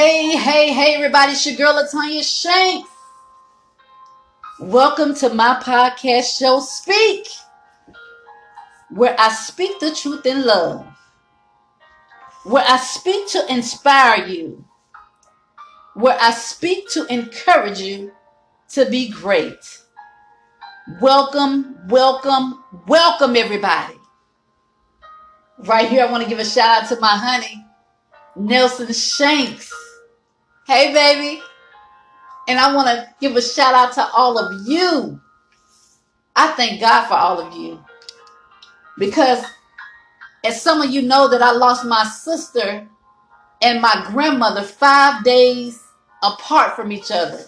Hey, hey, hey, everybody. It's your girl, Latanya Shanks. Welcome to my podcast show, Speak, where I speak the truth in love, where I speak to inspire you, where I speak to encourage you to be great. Welcome, welcome, welcome, everybody. Right here, I want to give a shout out to my honey, Nelson Shanks. Hey, baby. And I want to give a shout out to all of you. I thank God for all of you. Because as some of you know that I lost my sister and my grandmother five days apart from each other.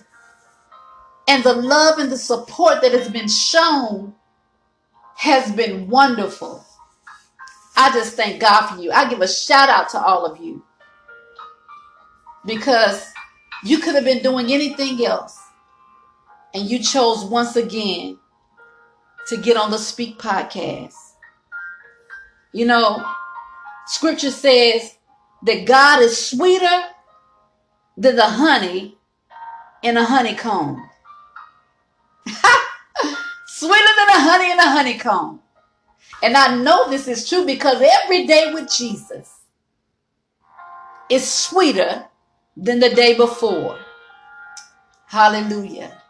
And the love and the support that has been shown has been wonderful. I just thank God for you. I give a shout out to all of you because you could have been doing anything else and you chose once again to get on the Speak podcast. You know, scripture says that God is sweeter than the honey in a honeycomb. sweeter than the honey in a honeycomb. And I know this is true because every day with Jesus is sweeter than the day before. Hallelujah.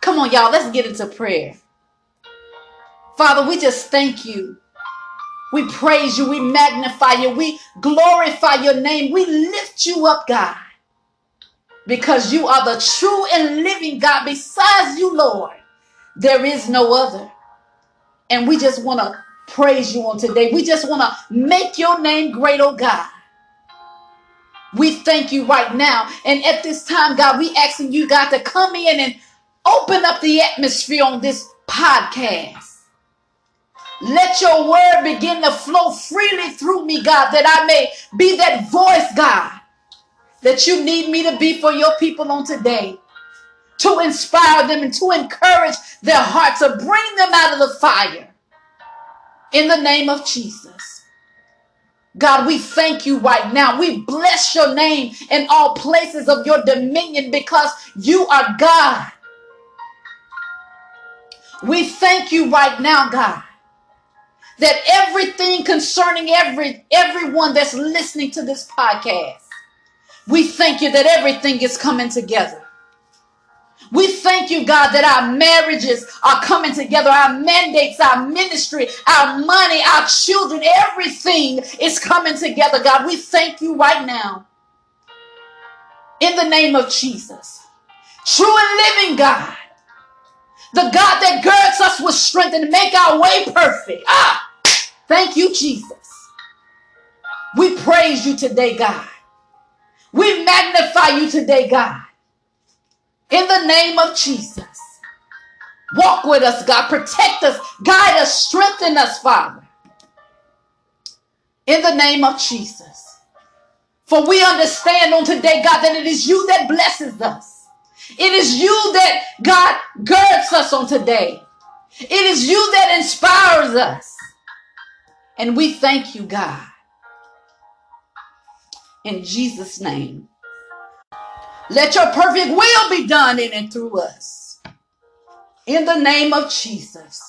Come on, y'all, let's get into prayer. Father, we just thank you. We praise you. We magnify you. We glorify your name. We lift you up, God, because you are the true and living God. Besides you, Lord, there is no other. And we just want to praise you on today. We just want to make your name great, oh God. We thank you right now. And at this time, God, we asking you, God, to come in and open up the atmosphere on this podcast. Let your word begin to flow freely through me, God, that I may be that voice, God, that you need me to be for your people on today. To inspire them and to encourage their hearts, to bring them out of the fire in the name of Jesus. God, we thank you right now. We bless your name in all places of your dominion because you are God. We thank you right now, God, that everything concerning every everyone that's listening to this podcast, we thank you that everything is coming together. We thank you, God, that our marriages are coming together, our mandates, our ministry, our money, our children, everything is coming together, God. We thank you right now. In the name of Jesus. True and living God. The God that girds us with strength and make our way perfect. Ah, thank you, Jesus. We praise you today, God. We magnify you today, God. In the name of Jesus. Walk with us, God. Protect us, guide us, strengthen us, Father. In the name of Jesus. For we understand on today, God, that it is you that blesses us. It is you that, God, girds us on today. It is you that inspires us. And we thank you, God. In Jesus' name. Let your perfect will be done in and through us. In the name of Jesus.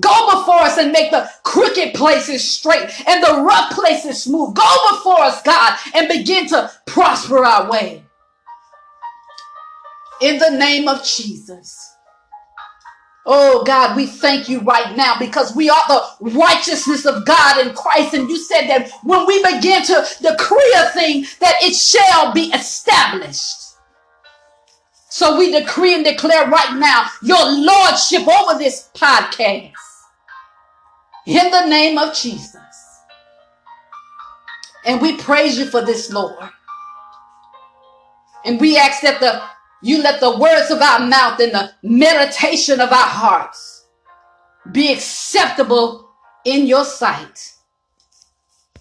Go before us and make the crooked places straight and the rough places smooth. Go before us, God, and begin to prosper our way. In the name of Jesus. Oh God, we thank you right now because we are the righteousness of God in Christ. And you said that when we begin to decree a thing, that it shall be established. So we decree and declare right now your lordship over this podcast. In the name of Jesus. And we praise you for this, Lord. And we ask that the you let the words of our mouth and the meditation of our hearts be acceptable in your sight.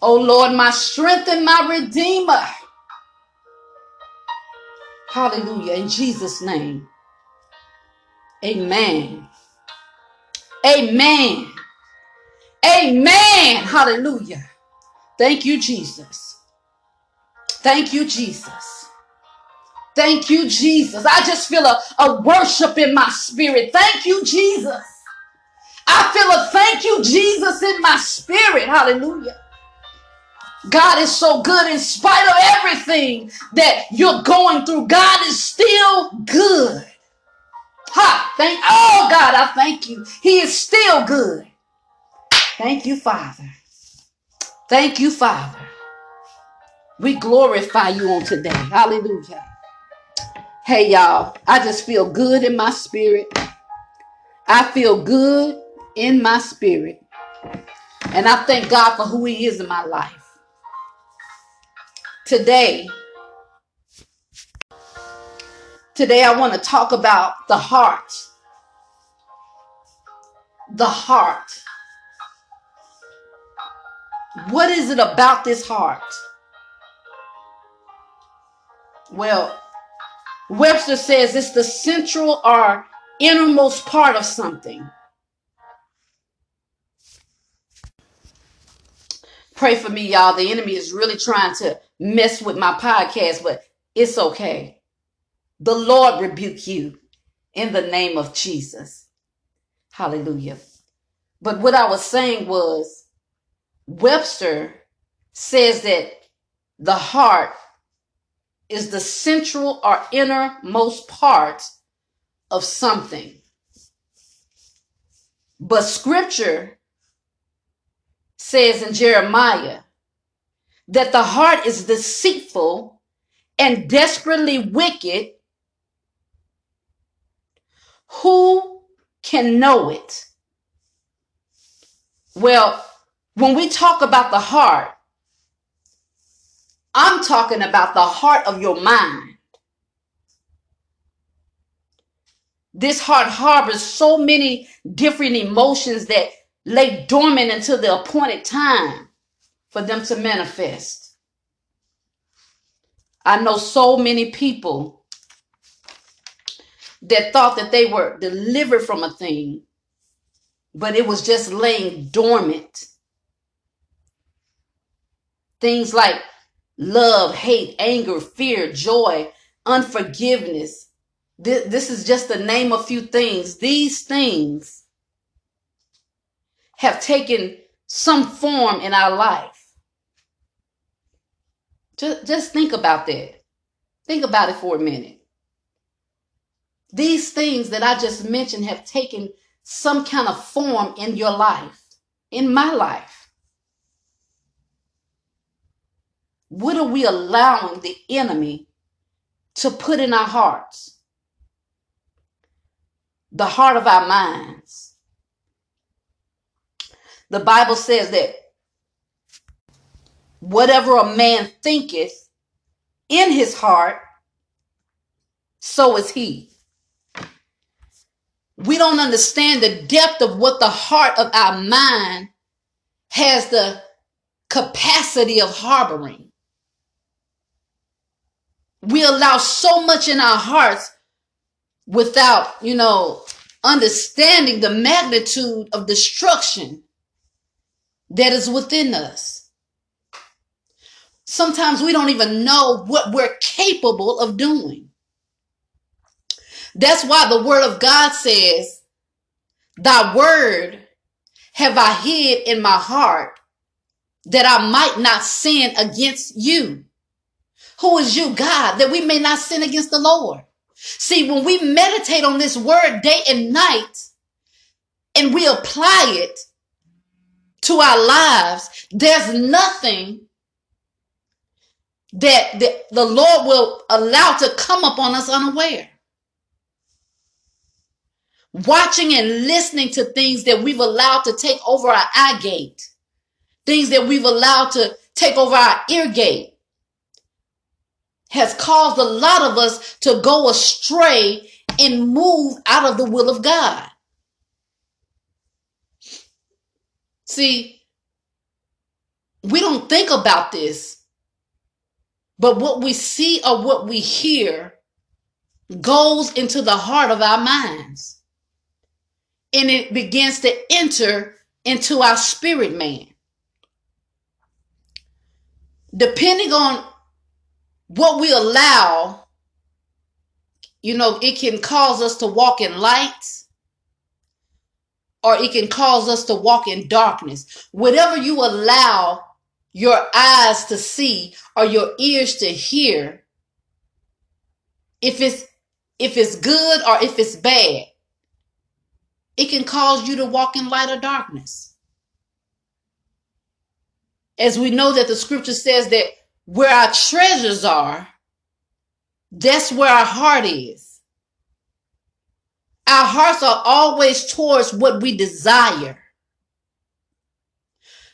Oh Lord, my strength and my redeemer. Hallelujah. In Jesus' name. Amen. Amen. Amen. Hallelujah. Thank you, Jesus. Thank you, Jesus. Thank you, Jesus. I just feel a, a worship in my spirit. Thank you, Jesus. I feel a thank you, Jesus, in my spirit. Hallelujah. God is so good in spite of everything that you're going through. God is still good. Ha! Thank oh God, I thank you. He is still good. Thank you, Father. Thank you, Father. We glorify you on today. Hallelujah. Hey, y'all, I just feel good in my spirit. I feel good in my spirit. And I thank God for who He is in my life. Today, today I want to talk about the heart. The heart. What is it about this heart? Well, Webster says it's the central or innermost part of something. Pray for me, y'all. The enemy is really trying to mess with my podcast, but it's okay. The Lord rebuke you in the name of Jesus. Hallelujah. But what I was saying was Webster says that the heart is the central or innermost part of something. But scripture says in Jeremiah that the heart is deceitful and desperately wicked. Who can know it? Well, when we talk about the heart, I'm talking about the heart of your mind. This heart harbors so many different emotions that lay dormant until the appointed time for them to manifest. I know so many people that thought that they were delivered from a thing, but it was just laying dormant. Things like love, hate, anger, fear, joy, unforgiveness. This, this is just to name a few things. These things have taken some form in our life. Just, just think about that. Think about it for a minute. These things that I just mentioned have taken some kind of form in your life, in my life. What are we allowing the enemy to put in our hearts? The heart of our minds. The Bible says that whatever a man thinketh in his heart, so is he. We don't understand the depth of what the heart of our mind has the capacity of harboring. We allow so much in our hearts without, you know, understanding the magnitude of destruction that is within us. Sometimes we don't even know what we're capable of doing. That's why the word of God says, Thy word have I hid in my heart that I might not sin against you. Who is you, God, that we may not sin against the Lord? See, when we meditate on this word day and night and we apply it to our lives, there's nothing that the, the Lord will allow to come upon us unaware. Watching and listening to things that we've allowed to take over our eye gate, things that we've allowed to take over our ear gate, has caused a lot of us to go astray and move out of the will of God. See, we don't think about this, but what we see or what we hear goes into the heart of our minds and it begins to enter into our spirit man. Depending on what we allow, you know, it can cause us to walk in light or it can cause us to walk in darkness. Whatever you allow your eyes to see or your ears to hear, if it's if it's good or if it's bad, it can cause you to walk in light or darkness. As we know that the scripture says that where our treasures are, that's where our heart is. Our hearts are always towards what we desire.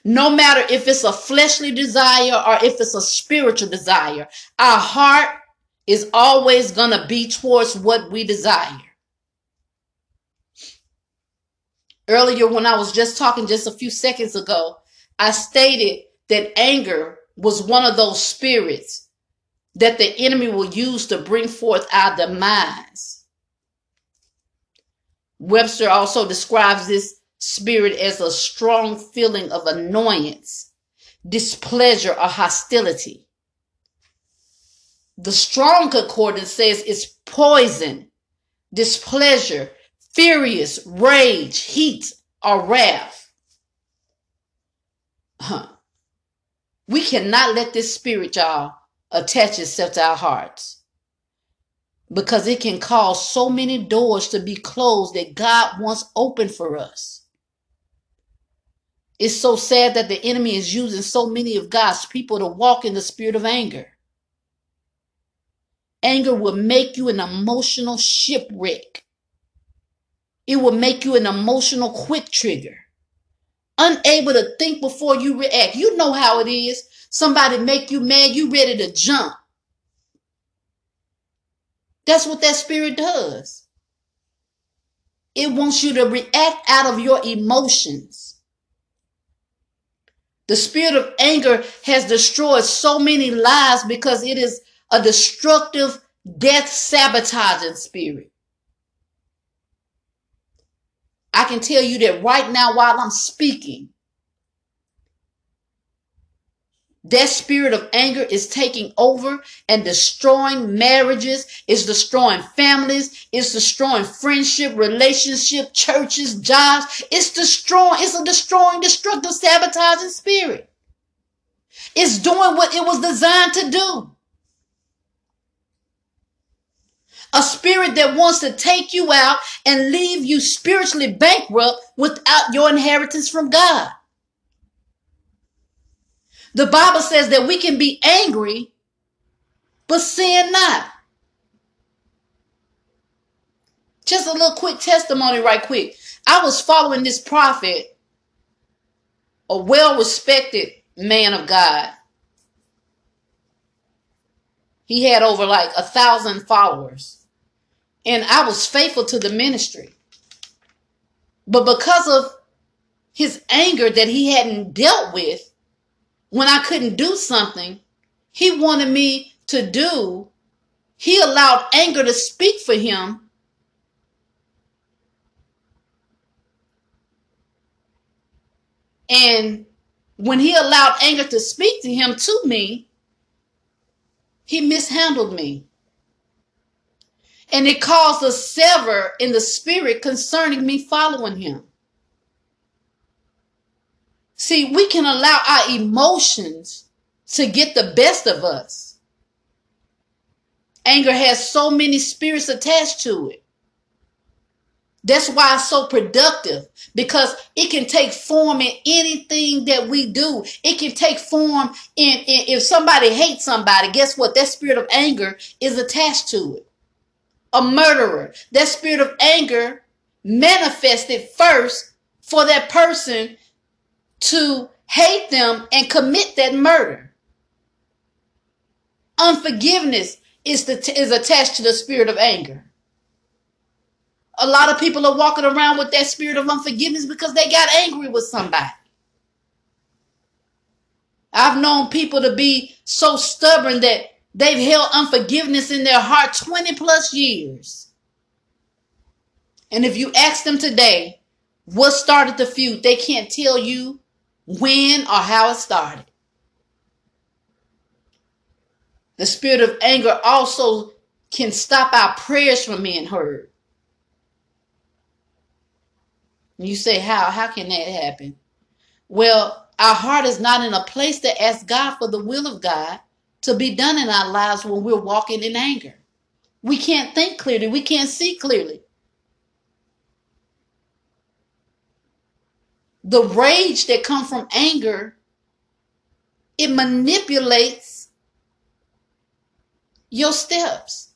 No matter if it's a fleshly desire or if it's a spiritual desire, our heart is always going to be towards what we desire. Earlier, when I was just talking just a few seconds ago, I stated that anger was one of those spirits that the enemy will use to bring forth our demise. Webster also describes this spirit as a strong feeling of annoyance, displeasure, or hostility. The strong concordance says it's poison, displeasure, furious, rage, heat, or wrath. Huh. We cannot let this spirit, y'all, attach itself to our hearts because it can cause so many doors to be closed that God wants open for us. It's so sad that the enemy is using so many of God's people to walk in the spirit of anger. Anger will make you an emotional shipwreck. It will make you an emotional quick trigger unable to think before you react. You know how it is. Somebody make you mad, you ready to jump. That's what that spirit does. It wants you to react out of your emotions. The spirit of anger has destroyed so many lives because it is a destructive, death sabotaging spirit. I can tell you that right now while I'm speaking, that spirit of anger is taking over and destroying marriages, is destroying families, it's destroying friendship, relationship, churches, jobs. It's destroying, it's a destroying, destructive, sabotaging spirit. It's doing what it was designed to do. A spirit that wants to take you out and leave you spiritually bankrupt without your inheritance from God. The Bible says that we can be angry, but sin not. Just a little quick testimony, right quick. I was following this prophet, a well respected man of God. He had over like a thousand followers and I was faithful to the ministry. But because of his anger that he hadn't dealt with, when I couldn't do something, he wanted me to do, he allowed anger to speak for him. And when he allowed anger to speak to him to me, he mishandled me and it caused a sever in the spirit concerning me following him. See, we can allow our emotions to get the best of us. Anger has so many spirits attached to it. That's why it's so productive because it can take form in anything that we do. It can take form in, in if somebody hates somebody, guess what? That spirit of anger is attached to it a murderer. That spirit of anger manifested first for that person to hate them and commit that murder. Unforgiveness is, the, is attached to the spirit of anger. A lot of people are walking around with that spirit of unforgiveness because they got angry with somebody. I've known people to be so stubborn that They've held unforgiveness in their heart 20 plus years. And if you ask them today what started the feud, they can't tell you when or how it started. The spirit of anger also can stop our prayers from being heard. You say, How? How can that happen? Well, our heart is not in a place to ask God for the will of God to be done in our lives when we're walking in anger. We can't think clearly, we can't see clearly. The rage that comes from anger, it manipulates your steps.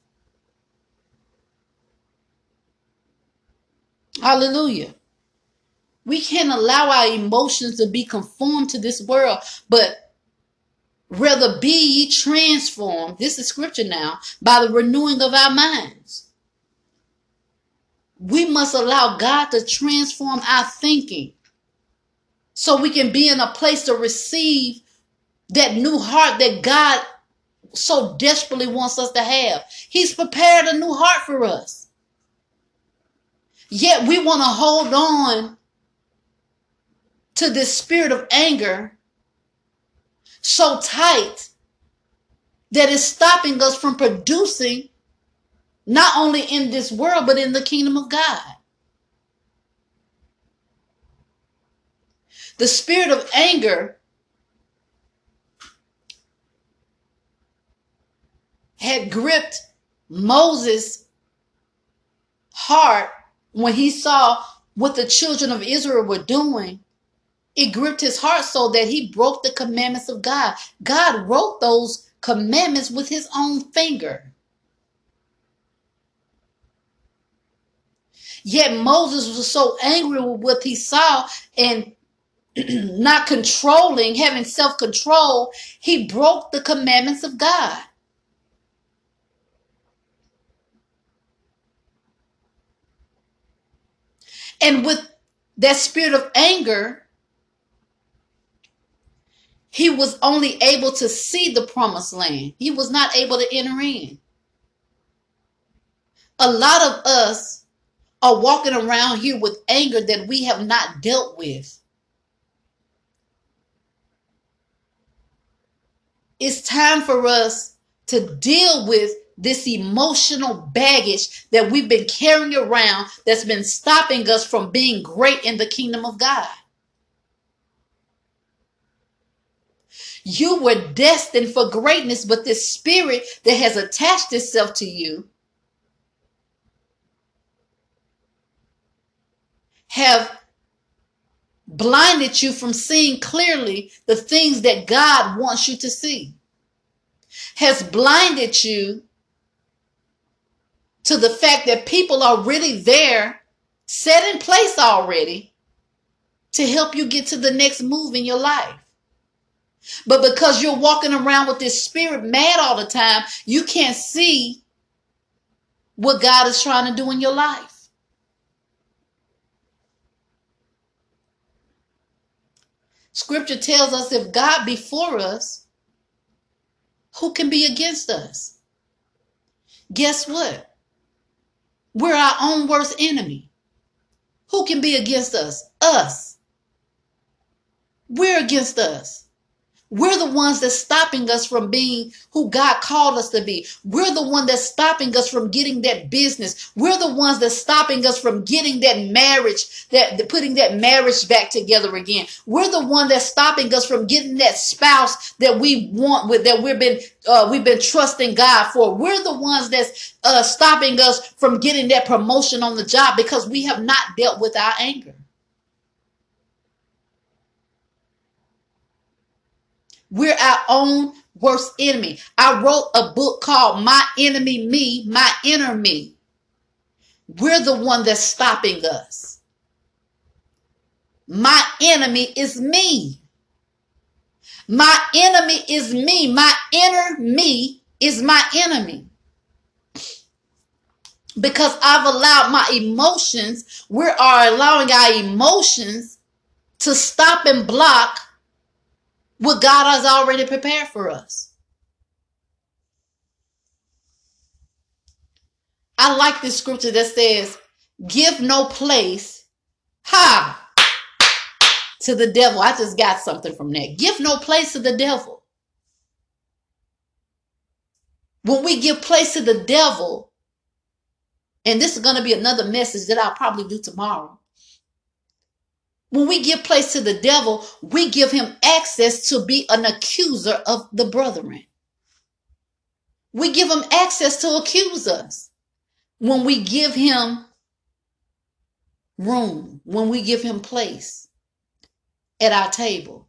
Hallelujah. We can't allow our emotions to be conformed to this world, but rather be ye transformed. This is scripture now by the renewing of our minds. We must allow God to transform our thinking so we can be in a place to receive that new heart that God so desperately wants us to have. He's prepared a new heart for us. Yet we want to hold on to this spirit of anger so tight that it's stopping us from producing not only in this world but in the kingdom of God. The spirit of anger had gripped Moses' heart when he saw what the children of Israel were doing it gripped his heart so that he broke the commandments of God. God wrote those commandments with his own finger. Yet Moses was so angry with what he saw and not controlling, having self control, he broke the commandments of God. And with that spirit of anger, he was only able to see the promised land. He was not able to enter in. A lot of us are walking around here with anger that we have not dealt with. It's time for us to deal with this emotional baggage that we've been carrying around that's been stopping us from being great in the kingdom of God. You were destined for greatness, but this spirit that has attached itself to you have blinded you from seeing clearly the things that God wants you to see. Has blinded you to the fact that people are really there, set in place already to help you get to the next move in your life. But because you're walking around with this spirit mad all the time, you can't see what God is trying to do in your life. Scripture tells us if God be for us, who can be against us? Guess what? We're our own worst enemy. Who can be against us? Us. We're against us. We're the ones that's stopping us from being who God called us to be. We're the one that's stopping us from getting that business. We're the ones that's stopping us from getting that marriage, that putting that marriage back together again. We're the one that's stopping us from getting that spouse that we want with that we've been uh, we've been trusting God for. We're the ones that's uh, stopping us from getting that promotion on the job because we have not dealt with our anger. We're our own worst enemy. I wrote a book called My Enemy Me, My Inner Me. We're the one that's stopping us. My enemy is me. My enemy is me. My inner me is my enemy. Because I've allowed my emotions, we are allowing our emotions to stop and block what God has already prepared for us. I like this scripture that says, Give no place, ha, to the devil. I just got something from that. Give no place to the devil. When we give place to the devil, and this is going to be another message that I'll probably do tomorrow. When we give place to the devil, we give him access to be an accuser of the brethren. We give him access to accuse us when we give him room, when we give him place at our table.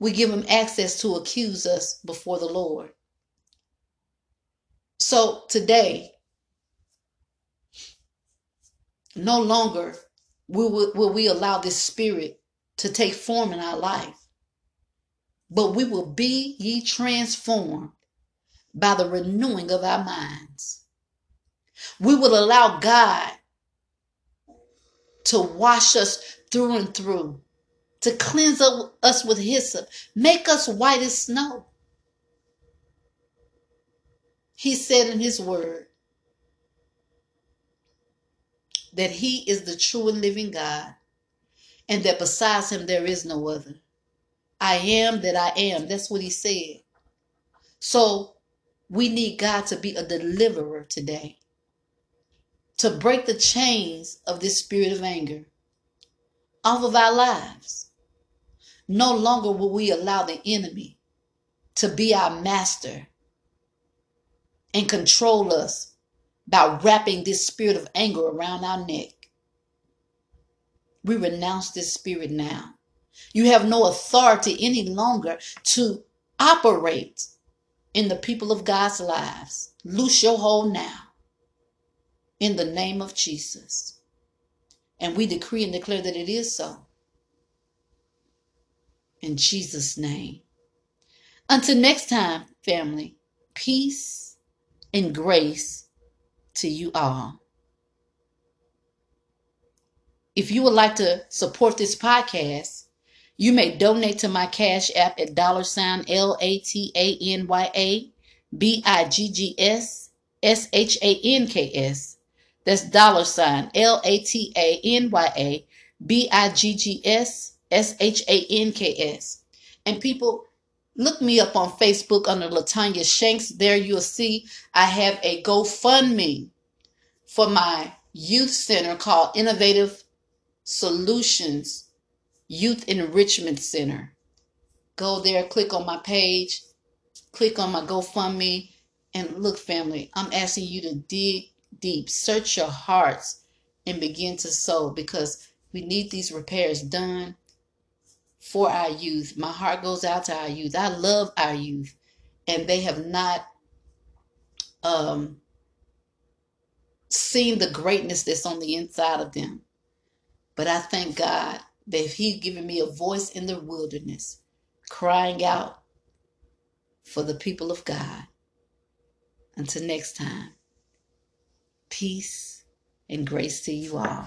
We give him access to accuse us before the Lord. So today, no longer will, will we allow this spirit to take form in our life, but we will be ye transformed by the renewing of our minds. We will allow God to wash us through and through, to cleanse us with hyssop, make us white as snow. He said in his word that he is the true and living God, and that besides him there is no other. I am that I am. That's what he said. So we need God to be a deliverer today, to break the chains of this spirit of anger off of our lives. No longer will we allow the enemy to be our master and control us by wrapping this spirit of anger around our neck. We renounce this spirit now. You have no authority any longer to operate in the people of God's lives. Loose your hold now in the name of Jesus. And we decree and declare that it is so. In Jesus' name. Until next time, family, peace and grace to you all. If you would like to support this podcast, you may donate to my Cash App at dollar sign L A T A N Y A B I G G S S H A N K S. That's dollar sign L A T A N Y A B I G G S S H A N K S. And people, look me up on Facebook under Latanya Shanks. There you'll see I have a GoFundMe for my youth center called Innovative Solutions Youth Enrichment Center. Go there, click on my page, click on my GoFundMe, and look, family, I'm asking you to dig deep, search your hearts, and begin to sow because we need these repairs done for our youth. My heart goes out to our youth. I love our youth, and they have not um, seen the greatness that's on the inside of them. But I thank God that He's given me a voice in the wilderness, crying out for the people of God. Until next time, peace and grace to you all.